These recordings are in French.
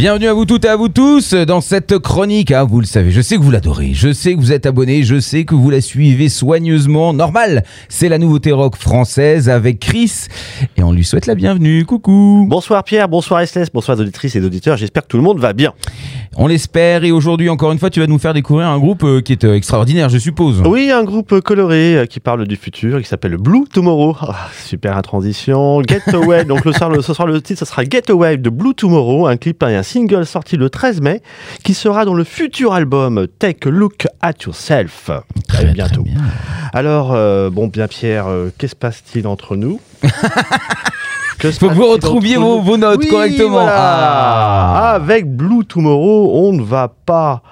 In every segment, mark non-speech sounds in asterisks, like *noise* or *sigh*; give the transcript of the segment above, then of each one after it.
Bienvenue à vous toutes et à vous tous dans cette chronique. Ah, vous le savez, je sais que vous l'adorez, je sais que vous êtes abonnés, je sais que vous la suivez soigneusement. Normal, c'est la nouveauté rock française avec Chris et on lui souhaite la bienvenue. Coucou. Bonsoir Pierre, bonsoir SLS, bonsoir auditrices et auditeurs, j'espère que tout le monde va bien. On l'espère et aujourd'hui, encore une fois, tu vas nous faire découvrir un groupe euh, qui est euh, extraordinaire, je suppose. Oui, un groupe coloré euh, qui parle du futur, qui s'appelle Blue Tomorrow. Ah, super transition. Get Away, *laughs* donc le soir, le, ce soir le titre, ce sera Get Away de Blue Tomorrow, un clip et un single sorti le 13 mai, qui sera dans le futur album Take a Look at Yourself. Très, bientôt. très bien. Alors, euh, bon, bien Pierre, euh, qu'est-ce qui se passe-t-il entre nous *laughs* se Faut que vous retrouviez vos, notes Oui, correctement. voilà. Ah. Avec Blue Tomorrow, on ne va pas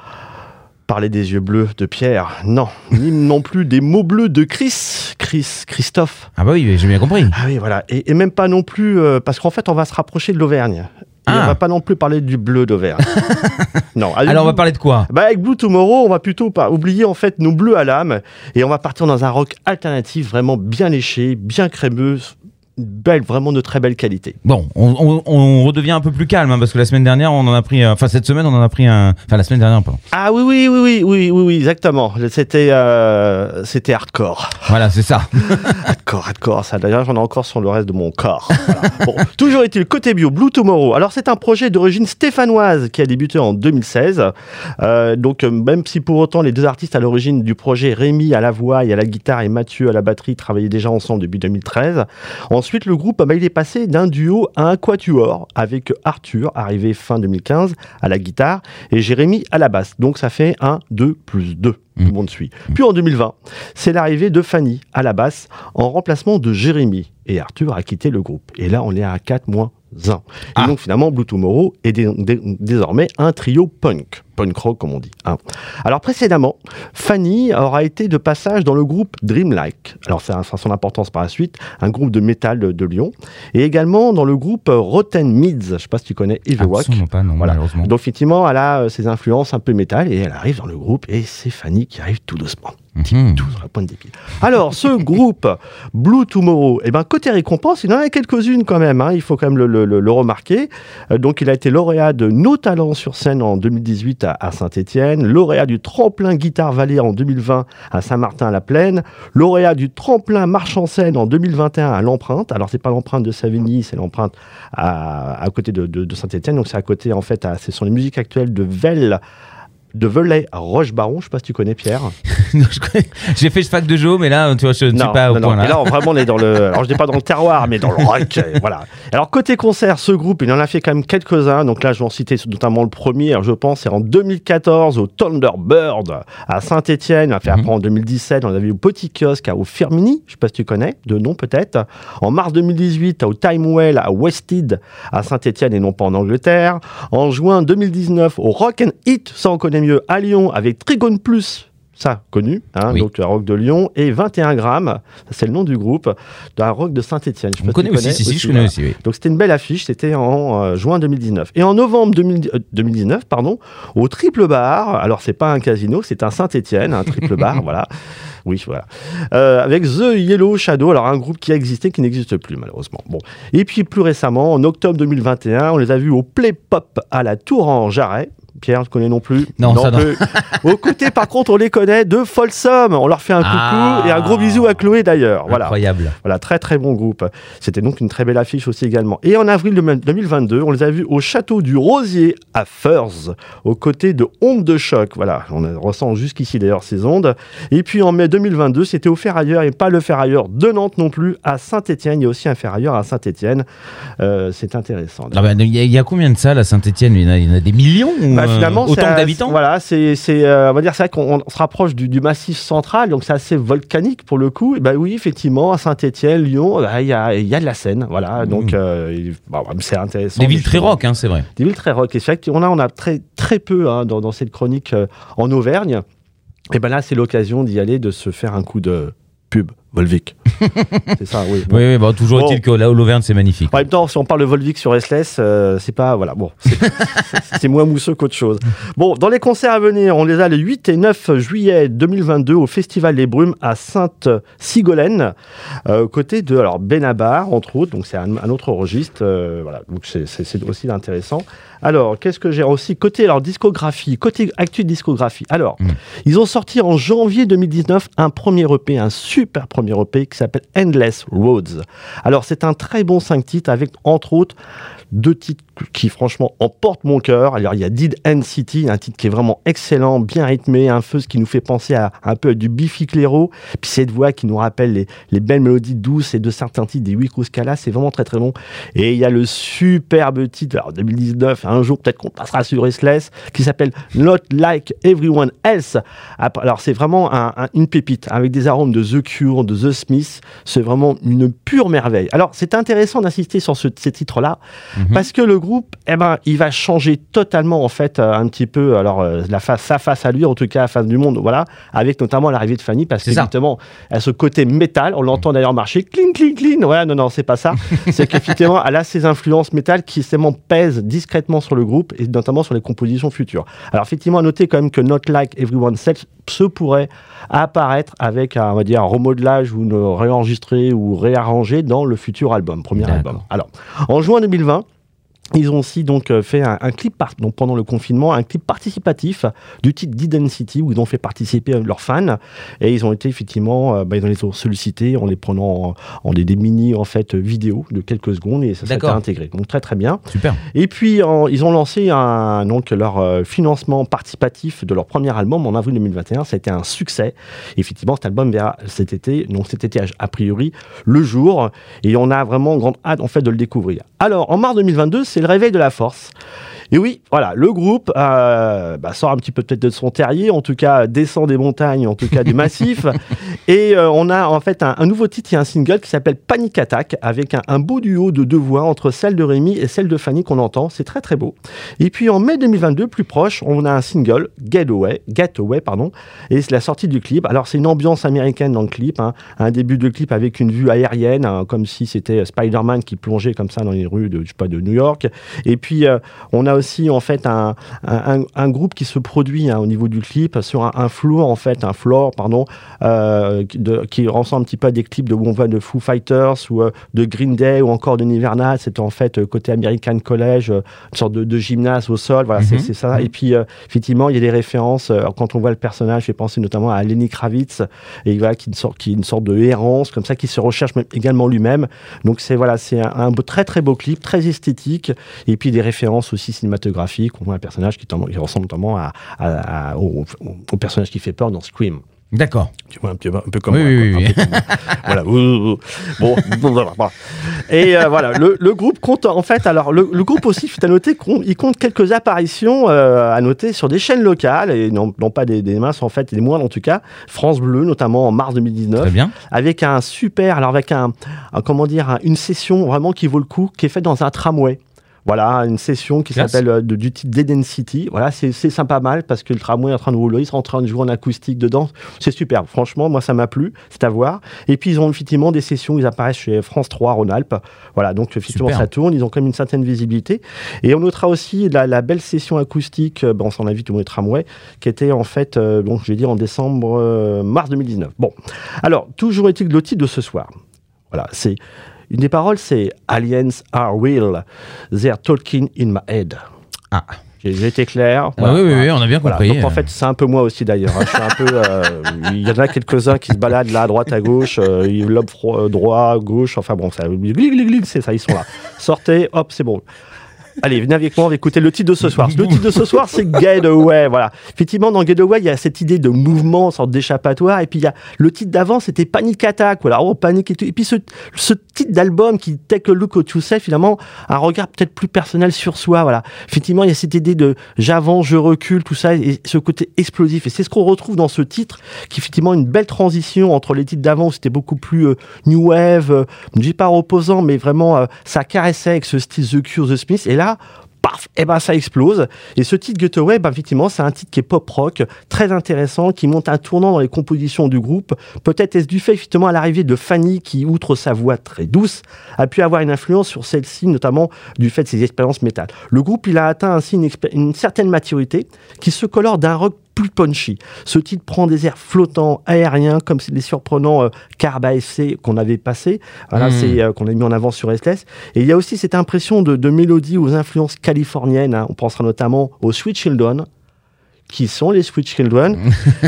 parler des yeux bleus de Pierre, non, ni *laughs* non plus des mots bleus de Chris, Chris, Christophe. Ah bah oui, j'ai bien compris. Ah oui, voilà, et, et même pas non plus, euh, parce qu'en fait, on va se rapprocher de l'Auvergne. Ah. on va pas non plus parler du bleu d'Auvergne. *laughs* non. Alors on va parler de quoi bah avec Blue Tomorrow, on va plutôt pas oublier en fait nos bleus à l'âme et on va partir dans un rock alternatif vraiment bien léché, bien crémeux, belle, vraiment de très belle qualité. Bon, on, on- on redevient un peu plus calme hein, parce que la semaine dernière, on en a pris, euh, enfin cette semaine, on en a pris un, enfin la semaine dernière, pardon. Ah oui oui oui oui oui oui, oui exactement. C'était euh, c'était hardcore, Voilà, c'est ça. *laughs* hardcore, hardcore. Ça d'ailleurs j'en ai encore sur le reste de mon corps. *laughs* Voilà. Bon, toujours est-il côté bio Blue Tomorrow. Alors c'est un projet d'origine stéphanoise qui a débuté en 2016. Euh, donc euh, même si pour autant les deux artistes à l'origine du projet, Rémi à la voix et à la guitare et Mathieu à la batterie, travaillaient déjà ensemble depuis 2013. Ensuite le groupe bah, il est passé d'un duo à un quatuor avec Arthur arrivé fin 2015 à la guitare et Jérémy à la basse. Donc ça fait un 2 plus 2. Tout le monde suit. Puis en 2020, c'est l'arrivée de Fanny à la basse en remplacement de Jérémy. Et Arthur a quitté le groupe. Et là, on est à 4 moins 1. Et Ah. donc finalement, Blue Tomorrow est dé- dé- désormais un trio punk. Punk rock, comme on dit. hein. Alors précédemment, Fanny aura été de passage dans le groupe Dreamlike. Alors ça a son importance par la suite, un groupe de métal de, de Lyon. Et également dans le groupe Rotten Mids. Je ne sais pas si tu connais Rock. Absolument pas, non, Voilà. malheureusement. Donc effectivement, elle a euh, ses influences un peu métal et elle arrive dans le groupe et c'est Fanny qui arrive tout doucement. Mhm. Tout sur la pointe des pieds. Alors, ce *laughs* groupe Blue Tomorrow, eh ben, côté récompense, il en a quelques-unes quand même, hein, il faut quand même le, le- le- le remarquer. Euh, donc, il a été lauréat de Nos Talents sur scène en 2018 à, Saint-Étienne, lauréat du Tremplin Guitare Vallée en 2020 à Saint-Martin-la-Plaine, lauréat du Tremplin Marche en scène en 2021 à l'Empreinte. Alors, c'est pas l'empreinte de Savigny, c'est l'empreinte à, côté de Saint-Étienne. Donc, c'est à côté, en fait, à- ce sont les musiques actuelles de Velle. De Velay à Roche-Baron, je sais pas si tu connais Pierre. *laughs* J'ai fait fac de Jo, mais là, tu vois, je ne suis Non, pas au non, point non. là. Et là, on- vraiment, on est dans le. *laughs* Alors, je dis pas dans le terroir, mais dans le rock. voilà. Alors, côté concert, ce groupe, il en a fait quand même quelques-uns. Donc là, je vais en citer notamment le premier. Je pense, c'est en 2014 au Thunderbird à Saint-Etienne. On a fait Mhm. après en 2017. On a vu au Petit Kiosque à- au Firmini. Je sais pas si tu connais, de nom peut-être. En mars 2018, au Timewell à Wested à Saint-Etienne et non pas en Angleterre. En juin 2019, au Rock and Hit, ça on connaît mieux, à Lyon avec Trigone Plus. Ça, connu, hein, Oui. donc le rock de Lyon, et 21 grammes, c'est le nom du groupe, d'un rock de Saint-Etienne. On connaît aussi, si, si, je connais voilà. aussi, oui. Donc c'était une belle affiche, c'était en euh, juin 2019. Et en novembre 2000 euh, 2019, pardon, au Triple Bar, alors c'est pas un casino, c'est un Saint-Étienne, un Triple Bar, *laughs* voilà. Oui, voilà. Euh, avec The Yellow Shadow, alors un groupe qui a existé, qui n'existe plus malheureusement. Bon. Et puis plus récemment, en octobre 2021, on les a vus au Play Pop à la Tour en Jarret. Pierre, tu connais non plus Non, ça non. Au côté, par contre, on les connaît de Folsom. On leur fait un coucou Ah. et un gros bisou à Chloé d'ailleurs. Voilà. Incroyable. Voilà, très très bon groupe. C'était donc une très belle affiche aussi également. Et en avril de- 2022, on les a vus au château du Rosier à Furs, aux côtés de Ondes de choc. Voilà, on ressent jusqu'ici d'ailleurs ces ondes. Et puis en mai 2022, c'était au Ferrailleur et pas le Ferrailleur de Nantes non plus, à Saint-Étienne. Il y a aussi un Ferrailleur à Saint-Étienne. Euh, c'est intéressant. Ah bah, Il y, a- il y a combien de salles à Saint-Etienne il, y en a- il y en a des millions ou, Bah, finalement, c'est Autant d'habitants Voilà, c'est, c'est, euh, on va dire, c'est vrai qu'on on se rapproche du, du massif central, donc c'est assez volcanique pour le coup. Et bah oui, effectivement, à Saint-Étienne, Lyon, bah, il y, a, y a de la Seine, voilà. Donc, euh, bah, c'est intéressant. Des villes très rock, hein, c'est vrai. Des villes très rock. Et c'est vrai qu'on a, on a très, très peu hein, dans, dans cette chronique euh, en Auvergne. Et ben là, c'est l'occasion d'y aller, de se faire un coup de pub Volvic. *laughs* c'est ça, oui. Bon. Oui, oui, bon, toujours Bon. est-il que là, l'Auvergne, c'est magnifique. En même temps, si on parle de Volvic sur Restless, euh, c'est pas. Voilà, bon. *laughs* c'est- moins mousseux qu'autre chose. Bon, dans les concerts à venir, on les a le 8 et 9 juillet 2022 au Festival des Brumes à Sainte-Sigolène, euh, aux côtés de alors, Benabar, entre autres. Donc, c'est un, un autre registre. euh, voilà, donc c'est- aussi intéressant. Alors, qu'est-ce que j'ai aussi Côté alors, discographie, côté actu discographie. Alors, Mm. ils ont sorti en janvier 2019 un premier EP, un super premier EP qui s'appelle Endless Roads. Alors, c'est un très bon 5 titres avec, entre autres, deux titres qui, franchement, emportent mon cœur. Alors, il y a Did End City, un titre qui est vraiment excellent, bien rythmé, un feu qui nous fait penser à un peu du Biffy Clyro. Puis cette voix qui nous rappelle les, les belles mélodies douces et de certains titres des Wico Scala, c'est vraiment très très bon. Et il y a le superbe titre, alors 2019, un jour peut-être qu'on passera sur Restless, qui s'appelle Not Like Everyone Else. Après- Alors c'est vraiment un- un- une pépite, avec des arômes de The Cure, de The Smith. C'est vraiment une pure merveille. Alors c'est intéressant d'insister sur ce, ces titres-là, parce que le groupe, eh ben, il va changer totalement en fait euh, un petit peu, alors euh, la face, sa face à lui, en tout cas la face du monde, voilà, avec notamment l'arrivée de Fanny, parce ça. a ce côté métal, on l'entend d'ailleurs marcher, cling, cling, cling, ouais, non, non, c'est pas ça. *laughs* c'est qu'effectivement, elle a ses influences métal qui justement pèsent discrètement sur le groupe et notamment sur les compositions futures. Alors effectivement, à noter quand même que Not Like Everyone Else se pourrait apparaître avec un, on va dire, un remodelage ou une réenregistré ou réarrangé dans le futur album, premier album. Alors, en juin 2020, ils ont aussi donc euh, fait un, un clip donc pendant le confinement, un clip participatif du titre d'Identity où ils ont fait participer euh, leurs fans et ils ont été effectivement, euh, bah, ils sollicités en les prenant en, en des, des mini en fait vidéos de quelques secondes et ça s'est intégré. Donc très très bien. Super. Et puis, en- ils ont lancé un, donc, leur financement participatif de leur premier album en avril 2021. Ça a été un succès. Effectivement, cet album verra cet été, donc cet été, a- a priori, le jour. Et on a vraiment grande hâte, en fait, de le découvrir. Alors, en mars 2022, c'est le réveil de la force. Et oui, voilà, le groupe euh, bah, sort un petit peu peut-être de son terrier, en tout cas descend des montagnes, en tout cas du massif. *laughs* et euh, on a en fait un, un nouveau titre, a un single qui s'appelle Panic Attack, avec un, un beau duo de deux voix entre celle de Rémi et celle de Fanny qu'on entend. C'est très très beau. Et puis en mai 2022, plus proche, on a un single, Getaway, Getaway pardon, et c'est la sortie du clip. Alors c'est une ambiance américaine dans le clip, hein, un début de clip avec une vue aérienne, hein, comme si c'était Spider-Man qui plongeait comme ça dans les rues de, je sais pas, de New York. Et puis euh, on a aussi en fait un, un, groupe qui se produit hein, au niveau du clip sur un, un floor en fait, un floor pardon, euh, qui- de- qui ressemble un petit peu à des clips de où on voit de Foo Fighters ou euh, de Green Day ou encore de Nirvana. C'était en fait euh, côté American College, une sorte de, de gymnase au sol. Voilà, c'est Mhm. c'est ça. Et puis effectivement, il y a des références quand on voit le personnage. J'ai pensé notamment à Lenny Kravitz et voilà qui est une sorte, qui une sorte de errance comme ça, qui se recherche même également lui-même. Donc c'est voilà, c'est un, un beau- très très beau clip, très esthétique, et puis des références aussi cinématographiques. On voit un personnage qui, ressemble notamment à, à- à- au, personnage qui fait peur dans Scream. D'accord. Tu vois un petit peu, un peu comme Oui, moi, oui, quoi, oui, un peu comme *laughs* voilà. Bon, *laughs* voilà. Et euh, voilà, le, le groupe compte en fait. Alors, le, le groupe aussi, faut à noter qu'il compte quelques apparitions euh, à noter sur des chaînes locales et non, non pas des, des masses en fait, des moindres en tout cas. France Bleu, notamment en mars 2019 Très bien. avec un super, alors avec un, un- comment dire, un- une session vraiment qui vaut le coup, qui est faite dans un tramway. Voilà, une session qui s'appelle euh, du titre Dead End City. Voilà, c'est sympa mal parce que le tramway est en train de rouler, ils sont en train de jouer en acoustique dedans. C'est superbe. Franchement, moi, ça m'a plu. C'est à voir. Et puis, ils ont effectivement des sessions, ils apparaissent chez France 3 Rhône-Alpes. Voilà, donc effectivement, Super. ça tourne. Ils ont quand même une certaine visibilité. Et on notera aussi la, la belle session acoustique, euh, on s'en invite au tramway, qui était en fait, euh, donc, je vais dire, en décembre, euh, mars 2019. Bon. Alors, toujours est-il le titre de ce soir. Voilà, c'est. Une des paroles, c'est Aliens are real. They're talking in my head. Ah. J'ai été clair. Ah oui, oui, oui, on a bien Voilà, compris. donc en fait, c'est un peu moi aussi d'ailleurs. hein. Je suis un peu. euh, *laughs* Il y en a quelques-uns qui se baladent là, à droite, à gauche. Euh, fro- euh, droit, gauche. Enfin bon, ça. C'est ça, ils sont là. Sortez, hop, c'est bon. Allez, venez avec moi, on va écouter le titre de ce soir. Le titre de ce soir, c'est Getaway. Voilà. Effectivement, dans Getaway, il y a cette idée de mouvement, sorte d'échappatoire. Et puis, il y a le titre d'avant, c'était Panic Attack. Voilà, oh, panique et tout. Et puis, ce, ce titre d'album qui, Take a Look at Yourself, finalement, un regard peut-être plus personnel sur soi. Voilà. Effectivement, il y a cette idée de j'avance, je recule, tout ça, et ce côté explosif. Et c'est ce qu'on retrouve dans ce titre, qui effectivement une belle transition entre les titres d'avant où c'était beaucoup plus euh, new wave, euh, je dis pas reposant, mais vraiment, euh, ça caressait avec ce style The Cure, The Smith. Et là, paf, et ben ça explose. Et ce titre Getaway, ben effectivement, c'est un titre qui est pop rock, très intéressant, qui monte un tournant dans les compositions du groupe. Peut-être est-ce du fait effectivement à l'arrivée de Fanny, qui outre sa voix très douce, a pu avoir une influence sur celle-ci, notamment du fait de ses expériences métal. Le groupe, il a atteint ainsi une, certaine maturité qui se colore d'un rock punchy. Ce titre prend des airs flottants, aériens, comme les surprenants euh, Carba FC qu'on avait passé, voilà, Mm. c'est euh, qu'on a mis en avant sur Restless. Et il y a aussi cette impression de, de mélodie aux influences californiennes. hein. On pensera notamment aux Sweet Children. Qui sont les Sweet Children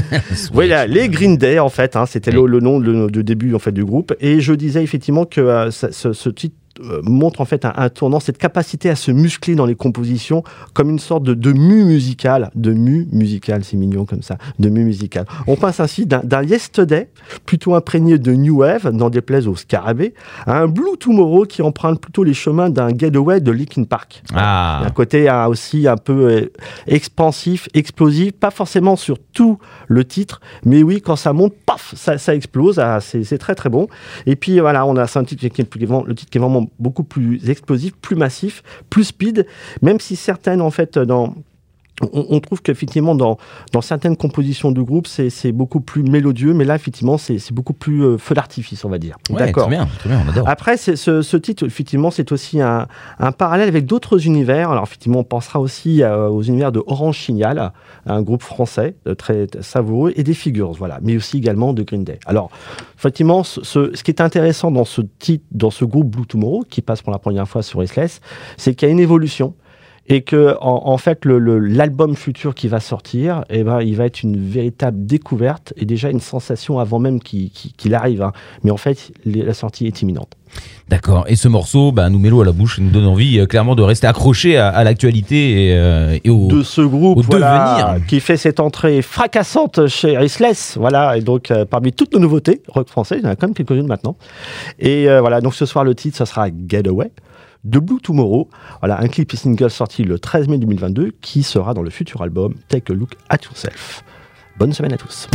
*laughs* Voilà, les Green Day en fait, hein, c'était le, le nom de début en fait du groupe. Et je disais effectivement que euh, ça- ce, ce titre montre en fait un, un tournant, cette capacité à se muscler dans les compositions comme une sorte de, de mue musicale, de mue musicale, c'est mignon comme ça, de mue musicale. On passe ainsi d'un Yesterday plutôt imprégné de New Wave, n'en déplaise au Scarabée, à un Blue Tomorrow qui emprunte plutôt les chemins d'un Getaway de Linkin Park. Ah. Un côté euh, aussi un peu euh, expansif, explosif, pas forcément sur tout le titre, mais oui, quand ça monte, paf, ça, ça explose, ah, c'est très très bon. Et puis voilà, on a un titre qui est, le titre qui est vraiment beaucoup plus explosif, plus massif, plus speed, même si certaines en fait dans on, trouve qu'effectivement, dans, dans certaines compositions du groupe, c'est beaucoup plus mélodieux, mais là, effectivement, c'est beaucoup plus euh, feu d'artifice, on va dire. Ouais, D'accord. Très bien, très bien, on adore. Après, ce, ce titre, effectivement, c'est aussi un, un parallèle avec d'autres univers. Alors, effectivement, on pensera aussi euh, aux univers de Orange Signal, un groupe français euh, très savoureux, et des Figures, voilà, mais aussi également de Green Day. Alors, effectivement, ce qui est intéressant dans ce titre, dans ce groupe Blue Tomorrow, qui passe pour la première fois sur Restless, c'est qu'il y a une évolution. Et que, en, en fait, l'album futur qui va sortir, eh ben, il va être une véritable découverte et déjà une sensation avant même qu'il arrive. hein. Mais en fait, les- la sortie est imminente. D'accord. Et ce morceau, bah, nous met l'eau à la bouche et nous donne envie euh, clairement de rester accroché à, à l'actualité et, euh, et au. de ce groupe au voilà, devenir. qui fait cette entrée fracassante chez Restless. Voilà, et donc euh, parmi toutes nos nouveautés rock français, il y en a quand même quelques-unes maintenant. Et voilà, donc ce soir le titre, ça sera Getaway de Blue Tomorrow. Voilà, un clip et single sorti le 13 mai 2022 qui sera dans le futur album Take a Look at Yourself. Bonne semaine à tous.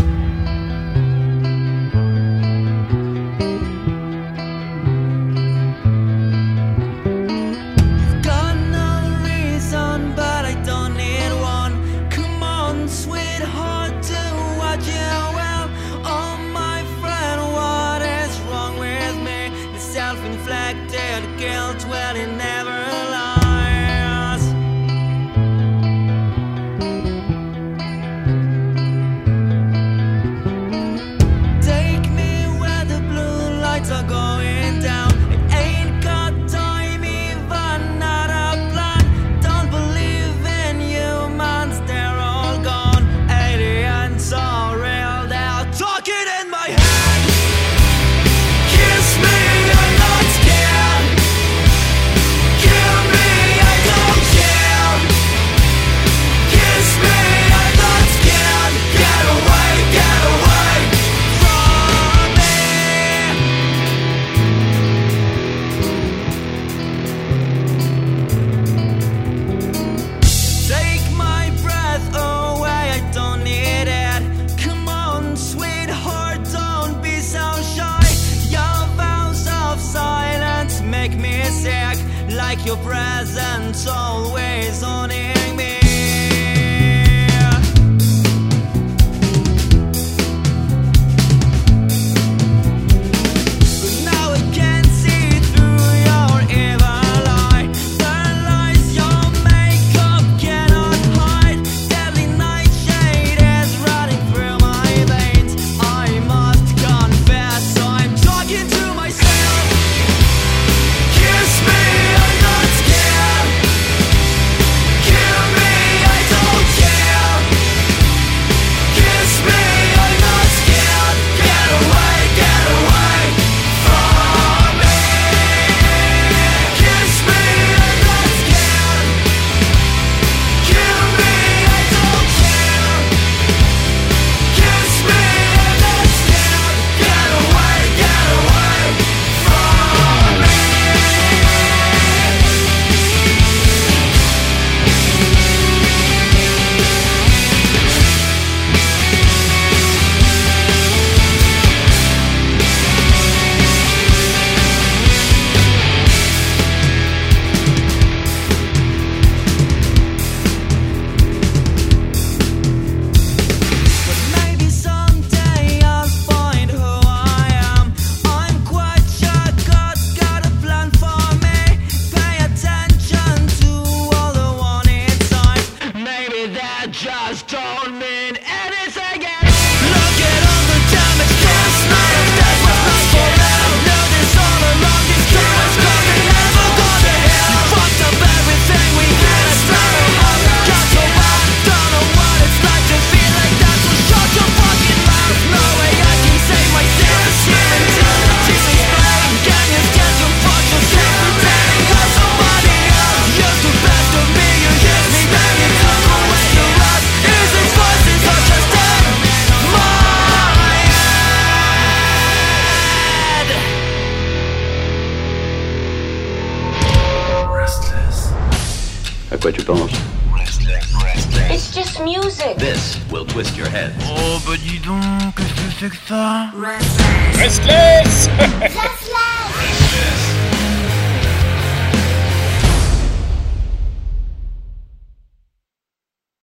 just don't mean anything À quoi tu penses It's just music. This will twist your head. Oh bah dis donc, qu'est-ce que c'est que ça Restless *laughs* Restless.